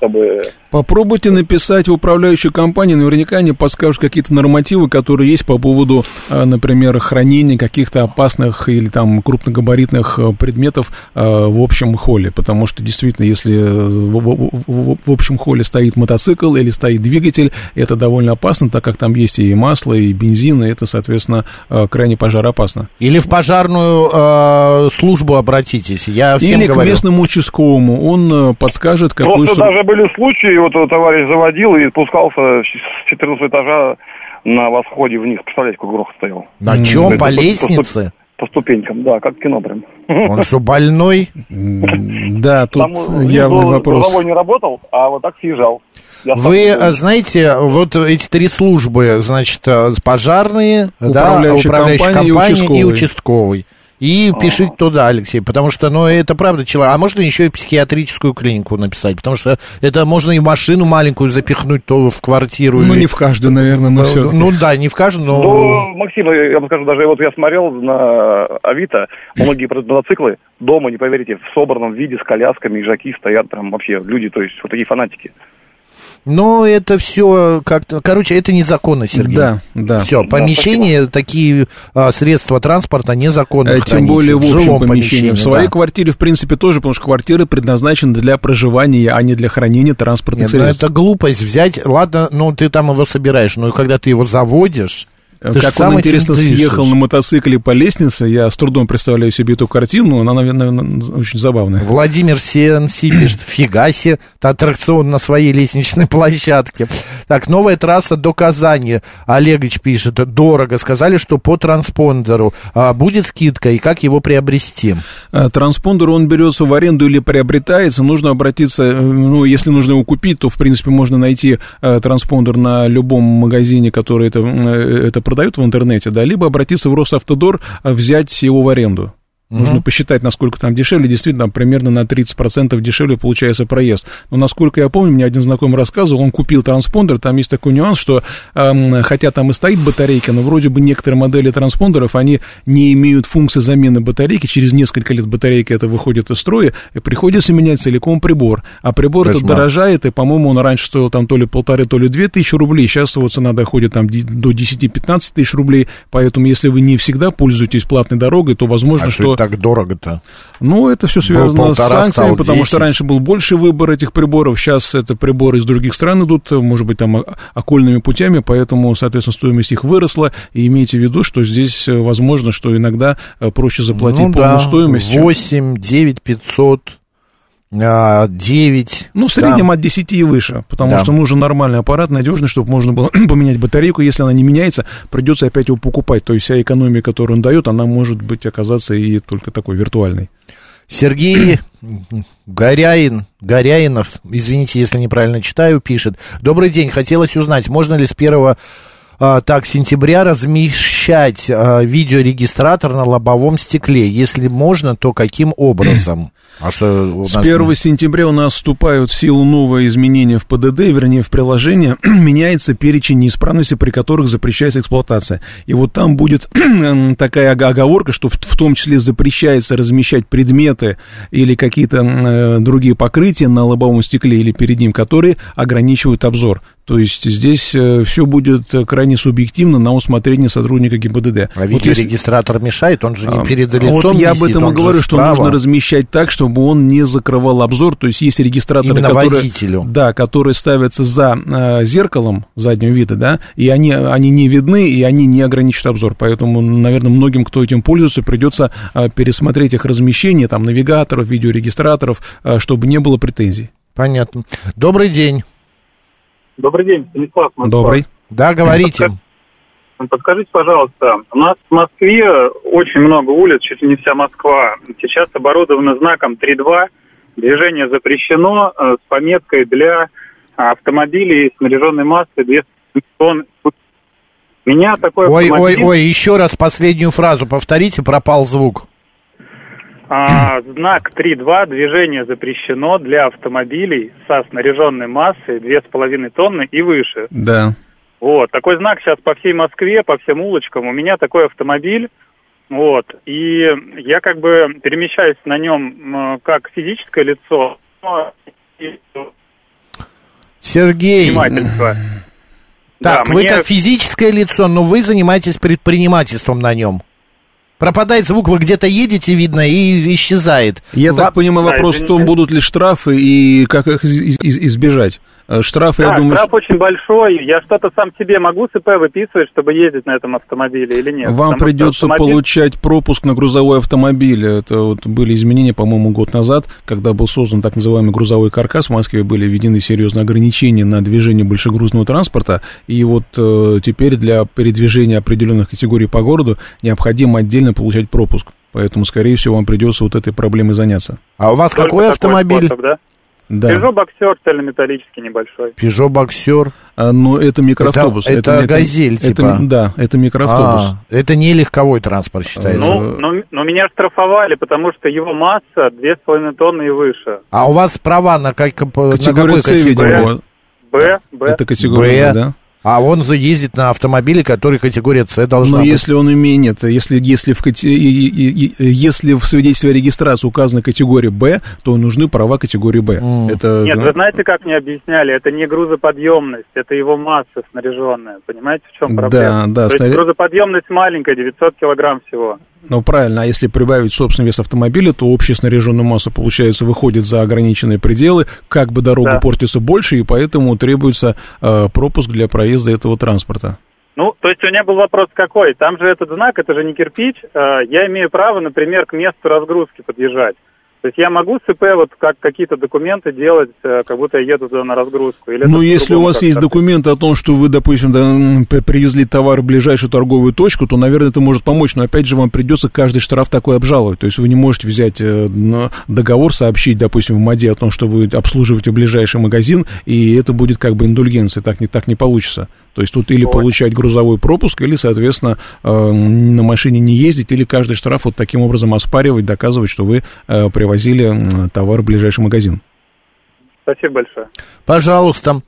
чтобы... Попробуйте написать в управляющую компанию, наверняка они подскажут какие-то нормативы, которые есть по поводу, а, например, хранения каких-то опасных или там крупногабаритных а, предметов а, в общем холле, потому что действительно, если в, в, в, в общем холле стоит мотоцикл или стоит двигатель, это довольно опасно, так как там есть и масло, и бензин, и это, соответственно, крайне пожароопасно. Или в пожарную э, службу обратитесь, я всем Или говорю. к местному участковому, он подскажет, какую... Просто даже были случаи, вот товарищ заводил и спускался с 14 этажа на восходе вниз. Представляете, какой грохот стоял. На чем? По, по лестнице? По, ступенькам, да, как кино прям. Он что, больной? Да, тут явный вопрос. Головой не работал, а вот так съезжал. Вы э, знаете, вот эти три службы, значит, э, пожарные, управляющая, да, участковый. И участковый. И а. пишите туда, Алексей, потому что, ну, это правда человек. А можно еще и психиатрическую клинику написать, потому что это можно и машину маленькую запихнуть то в квартиру. Ну, и... не в каждую, наверное, но все Ну, да, не в каждую, но... Ну, Максим, я вам скажу, даже вот я смотрел на Авито, многие мотоциклы дома, не поверите, в собранном виде, с колясками, ежаки стоят там вообще люди, то есть вот такие фанатики. Но это все как-то... Короче, это незаконно, Сергей. Да, да. Все, помещения, да, такие а, средства транспорта незаконно а, Тем более в, в общем помещении. помещении. В своей да. квартире, в принципе, тоже, потому что квартиры предназначены для проживания, а не для хранения транспортных Нет, ну, средств. Ну, это глупость взять... Ладно, ну, ты там его собираешь, но когда ты его заводишь ты как он, интересно, съехал на мотоцикле по лестнице, я с трудом представляю себе эту картину, она, наверное, очень забавная. Владимир Сенси пишет, фига себе, аттракцион на своей лестничной площадке. Так, новая трасса до Казани. Олегович пишет, дорого. Сказали, что по транспондеру. А будет скидка и как его приобрести? А, транспондер, он берется в аренду или приобретается. Нужно обратиться, э, ну, если нужно его купить, то, в принципе, можно найти э, транспондер на любом магазине, который это, э, это продают в интернете, да, либо обратиться в Росавтодор, а взять его в аренду. Нужно угу. посчитать, насколько там дешевле. Действительно, там примерно на 30% дешевле получается проезд. Но, насколько я помню, мне один знакомый рассказывал, он купил транспондер, там есть такой нюанс, что эм, хотя там и стоит батарейка, но вроде бы некоторые модели транспондеров, они не имеют функции замены батарейки. Через несколько лет батарейка это выходит из строя, и приходится менять целиком прибор. А прибор этот дорожает, и, по-моему, он раньше стоил там то ли полторы, то ли две тысячи рублей. Сейчас его цена доходит там до 10-15 тысяч рублей. Поэтому, если вы не всегда пользуетесь платной дорогой, то возможно, а что так дорого-то? Ну, это все связано с санкциями, потому 10. что раньше был больше выбор этих приборов, сейчас это приборы из других стран идут, может быть, там окольными путями, поэтому, соответственно, стоимость их выросла, и имейте в виду, что здесь э, возможно, что иногда э, проще заплатить ну, полную да. стоимость. 8, 9, 500 а, 9. Ну, в среднем от 10 и выше, потому Да. что нужен нормальный аппарат, надежный, чтобы можно было поменять батарейку. Если она не меняется, придется опять его покупать. То есть вся экономия, которую он дает, она может быть оказаться и только такой виртуальной. Сергей Горяин, Горяинов, извините, если неправильно читаю, пишет. Добрый день, хотелось узнать, можно ли с 1 а, так, сентября размещать а, видеорегистратор на лобовом стекле? Если можно, то каким образом? А что у С нас- 1 сентября у нас вступают в силу новые изменения в ПДД, вернее, в приложение. Меняется перечень неисправностей, при которых запрещается эксплуатация. И вот там будет такая оговорка, что в, в том числе запрещается размещать предметы или какие-то э, другие покрытия на лобовом стекле или перед ним, которые ограничивают обзор. То есть здесь все будет э, крайне субъективно на усмотрение сотрудника ГИБДД. А Вот если- видеорегистратор мешает, он же не а, перед а лицом Вот я об висит, этом и говорю, что справа. нужно размещать так, чтобы он не закрывал обзор. То есть есть регистраторы, Именно которые, водителю. да, которые ставятся за э, зеркалом заднего вида, да, и они, они не видны, и они не ограничивают обзор. Поэтому, наверное, многим, кто этим пользуется, придется э, пересмотреть их размещение, там, навигаторов, видеорегистраторов, э, чтобы не было претензий. Понятно. Добрый день. Добрый день, Станислав. Москва. Добрый. Да, говорите. Подскажите, пожалуйста, у нас в Москве очень много улиц, чуть ли не вся Москва. Сейчас оборудованы знаком 3.2. Движение запрещено э, с пометкой для автомобилей, снаряженной массой 200 тонн. Меня такой Ой, ой, автомобиль, ой, еще раз последнюю фразу повторите, пропал звук. А, знак 3.2, движение запрещено для автомобилей со снаряженной массой 2,5 тонны и выше. Да. Вот, такой знак сейчас по всей Москве, по всем улочкам. У меня такой автомобиль, вот, и я как бы перемещаюсь на нем как физическое лицо, но Сергей, предпринимательство. так, Да, вы мне- как физическое лицо, но вы занимаетесь предпринимательством на нем. Пропадает звук, вы где-то едете, видно, и исчезает. Я Ва- так понимаю, Да, вопрос в том, будут ли штрафы и как их из- из- избежать. Э, Штрафы, Да, я думаю, штраф очень большой. Я что-то сам себе могу с ИП выписывать, чтобы ездить на этом автомобиле или нет? Вам Потому придется автомобиль- получать пропуск на грузовой автомобиль. Это вот были изменения, по-моему, год назад, когда был создан так называемый грузовой каркас. В Москве были введены серьезные ограничения на движение большегрузного транспорта. И вот э, теперь для передвижения определенных категорий по городу необходимо отдельно получать пропуск. Поэтому, скорее всего, вам придется вот этой проблемой заняться. А у вас Только какой автомобиль? способ, да? Да. Peugeot боксер цельнометаллический небольшой. Пежо Боксер. А, но это микроавтобус. Это- это «Газель», это- типа? Да, это микроавтобус. А, это не легковой транспорт считается. Ну, но, но меня штрафовали, потому что его масса 2,5 тонны и выше. А у вас права на, как, на какой категории? Б, Б. Это категория, Б. да. А он заездит на автомобиле, который категория С должна Но быть. если он имеет, нет, если, если, в, если в свидетельстве о регистрации указана категория Б, то нужны права категории Б. Это, Нет, ну, вы знаете, как мне объясняли? Это не грузоподъемность, это его масса снаряженная. Понимаете, в чем Да, проблема? да, То есть снаря- грузоподъемность маленькая, 900 килограмм всего. Ну, правильно, а если прибавить собственный вес автомобиля, то общая снаряженная масса, получается, выходит за ограниченные пределы, как бы дорога Да. портится больше, и поэтому требуется э, пропуск для проезда этого транспорта. Ну, то есть у меня был вопрос какой? Там же этот знак, это же не кирпич. Э, Я имею право, например, к месту разгрузки подъезжать. То есть я могу с ИП вот как какие-то документы делать, э, как будто я еду туда на разгрузку? Или Ну, если у вас есть документы о том, что вы, допустим, да, привезли товар в ближайшую торговую точку, то, наверное, это может помочь, но, опять же, вам придется каждый штраф такой обжаловать. То есть вы не можете взять э, договор, сообщить, допустим, в МАДе о том, что вы обслуживаете ближайший магазин, и это будет как бы индульгенция, так не, так не получится. То есть тут или получать грузовой пропуск, или, соответственно, э, на машине не ездить, или каждый штраф вот таким образом оспаривать, доказывать, что вы э, привозили товар в ближайший магазин. Спасибо большое. Пожалуйста.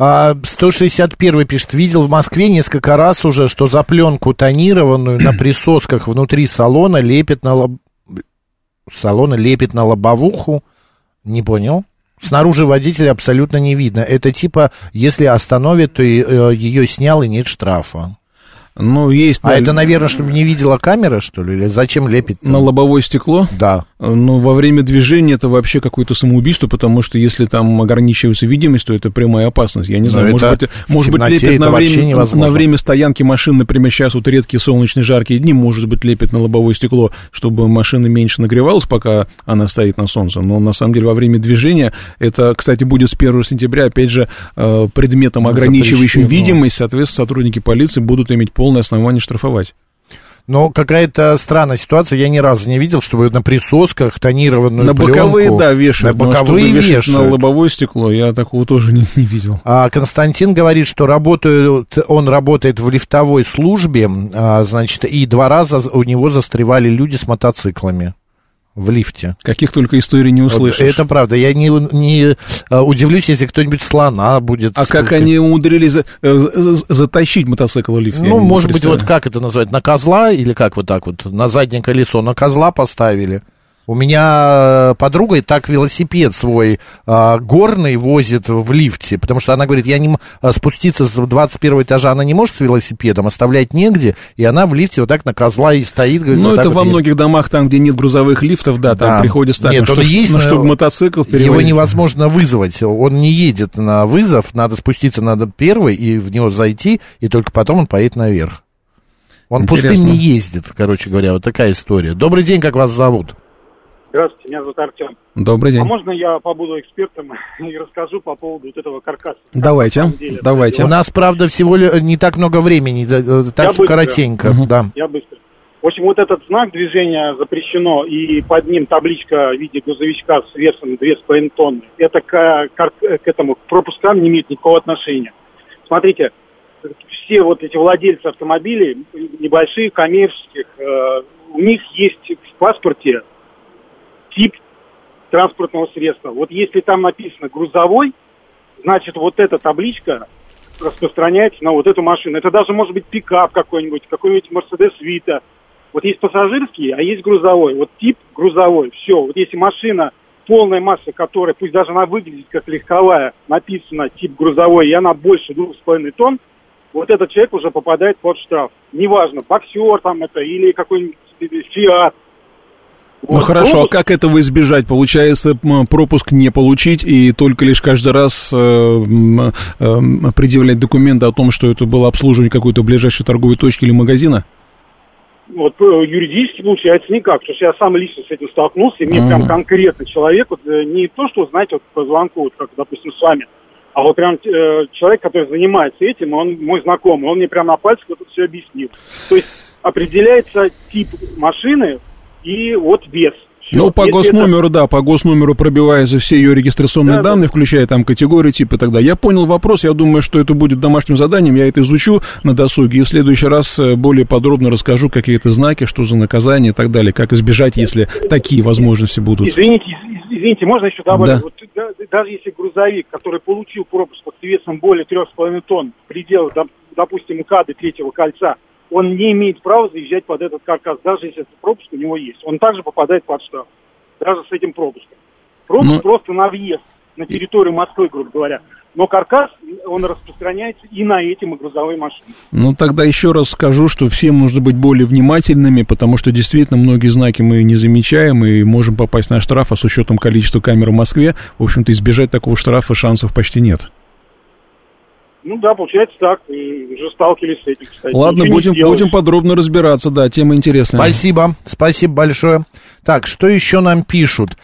А, 161 пишет, видел в Москве несколько раз уже, что за пленку тонированную на присосках внутри салона лепит на лоб... салона лепит на лобовуху. Не понял? Снаружи водителя абсолютно не видно. Это типа, если остановит, то э, ее снял и нет штрафа. Ну, есть... А да, это, наверное, чтобы не видела камера, что ли? Или зачем лепит? На лобовое стекло? Да. Но во время движения это вообще какое-то самоубийство, потому что если там ограничивается видимость, то это прямая опасность. Я не знаю, Но может быть, может быть это на время, на время стоянки машин, например, сейчас вот редкие солнечные жаркие дни, может быть, лепит на лобовое стекло, чтобы машина меньше нагревалась, пока она стоит на солнце. Но на самом деле во время движения, это, кстати, будет с 1 сентября, опять же, э, предметом Ну, ограничивающим видимость, соответственно, сотрудники полиции будут иметь полное основание штрафовать. Но какая-то странная ситуация. Я ни разу не видел, чтобы на присосках тонированную на боковые, пленку- да, вешают. На но боковые вешать вешают. на лобовое стекло, я такого тоже не, не видел. А Константин говорит, что работают, он работает в лифтовой службе, а, значит, и два раза у него застревали люди с мотоциклами в лифте. Каких только историй не услышишь. Это правда. Я не, не а, удивлюсь, если кто-нибудь слона будет. А как они умудрились за- э, за- за- затащить мотоцикл в лифт? Ну, может быть, вот как это назвать? На козла или как вот так вот? На заднее колесо на козла поставили. У меня э, подруга и так велосипед свой а, горный возит в лифте, потому что она говорит, я не а, спуститься с 21 этажа, она не может с велосипедом, оставлять негде, и она в лифте вот так на козла и стоит. говорит, Ну, вот это во вот едет. многих домах, там, где нет грузовых лифтов, да, там Да. приходится так, Нет, ну, он чтоб- есть, ну, чтобы мотоцикл Его перевозить. невозможно вызвать, он не едет на вызов, надо спуститься, надо первый и в него зайти, и только потом он поедет наверх. Он Интересно. пустым не ездит, короче говоря, вот такая история. Добрый день, как вас зовут? Здравствуйте, меня зовут Артем. Добрый день. А можно я побуду экспертом и расскажу по поводу вот этого каркаса? Давайте, деле, давайте. У нас, правда, всего ли не так много времени, э, так Я что быстро. коротенько, да. Я быстро. В общем, вот этот знак движения запрещено, и под ним табличка в виде грузовичка с весом 2,5 тонны. Это к, к- к этому к пропускам не имеет никакого отношения. Смотрите, все вот эти владельцы автомобилей, небольшие, коммерческих, э, у них есть в паспорте тип транспортного средства. Вот если там написано грузовой, значит вот эта табличка распространяется на вот эту машину. Это даже может быть пикап какой-нибудь, какой-нибудь Мерседес Вита. Вот есть пассажирский, а есть грузовой. Вот тип грузовой. Все. Вот если машина полная масса которой, пусть даже она выглядит как легковая, написано тип грузовой, и она больше двух с половиной тонн, вот этот человек уже попадает под штраф. Неважно, боксер там это или какой-нибудь фиат. Ну Вот. хорошо, а Пропуск- как этого избежать? Получается, пропуск не получить и только лишь каждый раз э, э, предъявлять документы о том, что это было обслуживание какой-то ближайшей торговой точки или магазина? Вот э, юридически получается никак, потому что я сам лично с этим столкнулся, и мне Ага. прям конкретно человек, вот, э, не то, что, знаете, вот по звонку, вот как, допустим, с вами, а вот прям э, человек, который занимается этим, он мой знакомый, он мне прям на пальцах вот это все объяснил. То есть определяется тип машины и вот вес. Ну, по Если это- госномеру, да, по госномеру пробиваются все ее регистрационные Да, да. данные, включая там категории, типа и так далее. Я понял вопрос, я думаю, что это будет домашним заданием, я это изучу на досуге, и в следующий раз э, более подробно расскажу, какие это знаки, что за наказание и так далее, как избежать, если такие возможности будут. Извините, из- извините, можно еще добавить? Да. Вот, да- даже если грузовик, который получил пропуск с весом более 3,5 тонн в пределах, доп- допустим, МКАДа третьего кольца, он не имеет права заезжать под этот каркас, даже если этот пропуск у него есть. Он также попадает под штраф, даже с этим пропуском. Пропуск Ну- просто на въезд на территорию Москвы, грубо говоря. Но каркас, он распространяется и на эти грузовые машины. Ну, тогда еще раз скажу, что всем нужно быть более внимательными, потому что действительно многие знаки мы не замечаем и можем попасть на штраф, а с учетом количества камер в Москве, в общем-то, избежать такого штрафа шансов почти нет. Ну да, получается так. И уже сталкивались с этим, кстати. Ладно, Ничего будем, будем подробно разбираться, да, тема интересная. Спасибо, спасибо большое. Так, что еще нам пишут?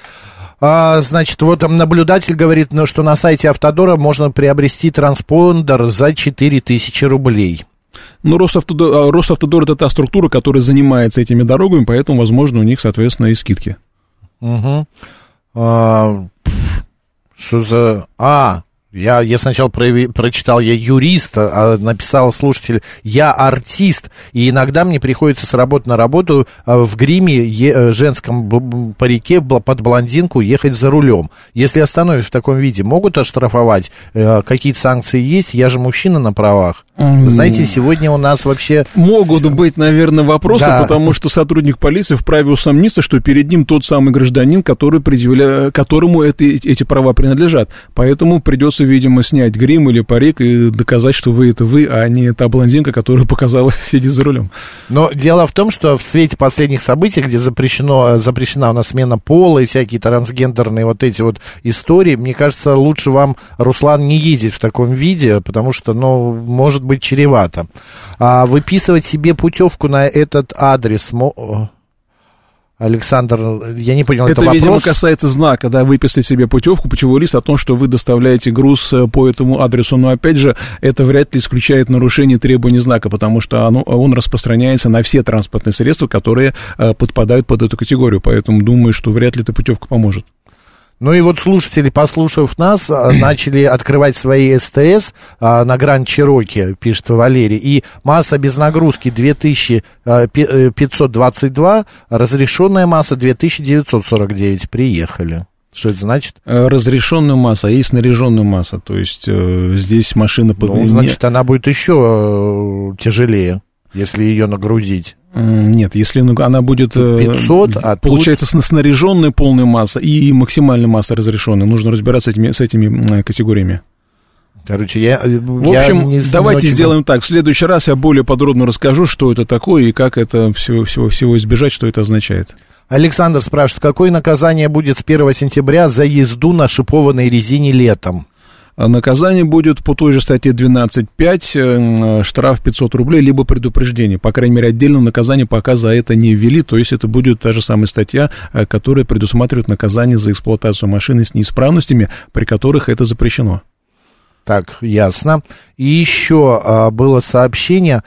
А, значит, вот там наблюдатель говорит, ну, что на сайте Автодора можно приобрести транспондер за 4000 рублей. Ну, Росавтодор, а, Росавтодор это та структура, которая занимается этими дорогами, поэтому, возможно, у них, соответственно, и скидки. Угу. А, что за... А, я, я сначала прояви- прочитал, я юрист, а написал слушатель, я артист, и иногда мне приходится с работы на работу а, в гриме е- э, женском парике под блондинку ехать за рулем. Если остановишь в таком виде, могут оштрафовать? Э, Какие-то санкции есть? Я же мужчина на правах. Знаете, сегодня у нас вообще... Могут быть, наверное, вопросы, Да. потому что сотрудник полиции вправе усомниться, что перед ним тот самый гражданин, который предъявля... которому это, эти права принадлежат. Поэтому придется просто, видимо, снять грим или парик и доказать, что вы это вы, а не та блондинка, которая показала сидя за рулем. Но дело в том, что в свете последних событий, где запрещено, запрещена у нас смена пола и всякие трансгендерные вот эти вот истории, мне кажется, лучше вам, Руслан, не ездить в таком виде, потому что, ну, может быть чревато. А выписывать себе путевку на этот адрес... Александр, я не понял, это, это вопрос? видимо, касается знака, да, выписать себе путевку, путевой лист о том, что вы доставляете груз э, по этому адресу, но, опять же, это вряд ли исключает нарушение требований знака, потому что оно, он распространяется на все транспортные средства, которые э, подпадают под эту категорию, поэтому думаю, что вряд ли эта путевка поможет. Ну и вот слушатели, послушав нас, а, начали открывать свои СТС а, на Гранд Чироки, пишет Валерий, и масса без нагрузки 2522, а, разрешенная масса 2949, приехали. Что это значит? Э, разрешенную массу, а есть снаряженную массу. То есть э, здесь машина... Ну, значит, она будет еще э, тяжелее, если ее нагрузить. Нет, если она будет... 500, э, а Получается, тут... снаряженная полная масса и максимальная масса разрешенная. Нужно разбираться с этими, с этими категориями. Короче, я... В общем, не, давайте не сделаем так. В следующий раз я более подробно расскажу, что это такое и как это всего, всего, всего избежать, что это означает. Александр спрашивает, какое наказание будет с 1 сентября за езду на шипованной резине летом? А наказание будет по той же статье 12.5, э, штраф 500 рублей, либо предупреждение. По крайней мере, отдельного наказания пока за это не ввели, то есть это будет та же самая статья, э, которая предусматривает наказание за эксплуатацию машины с неисправностями, при которых это запрещено. Так, ясно. И еще а, было сообщение,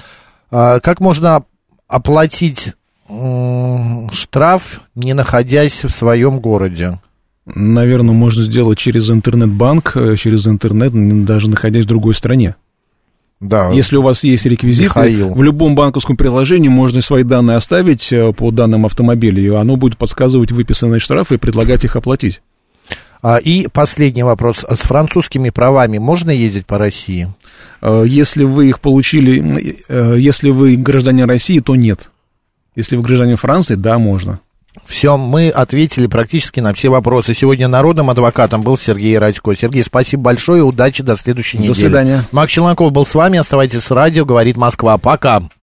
а, как можно оплатить м, штраф, не находясь в своем городе? Наверное, можно сделать через интернет-банк, э, через интернет, даже находясь в другой стране. Да. Если у вас есть реквизиты, Михаил. в любом банковском приложении можно свои данные оставить э, по данным автомобиля, и оно будет подсказывать выписанные штрафы и предлагать их оплатить. А, и последний вопрос. С французскими правами можно ездить по России? Э, если вы их получили, если вы гражданин России, то нет. Если вы гражданин Франции, да, можно. Все, мы ответили практически на все вопросы. Сегодня народным адвокатом был Сергей Радько. Сергей, спасибо большое, удачи, до следующей недели. До свидания. Макс Челноков был с вами, оставайтесь с радио, говорит Москва. Пока.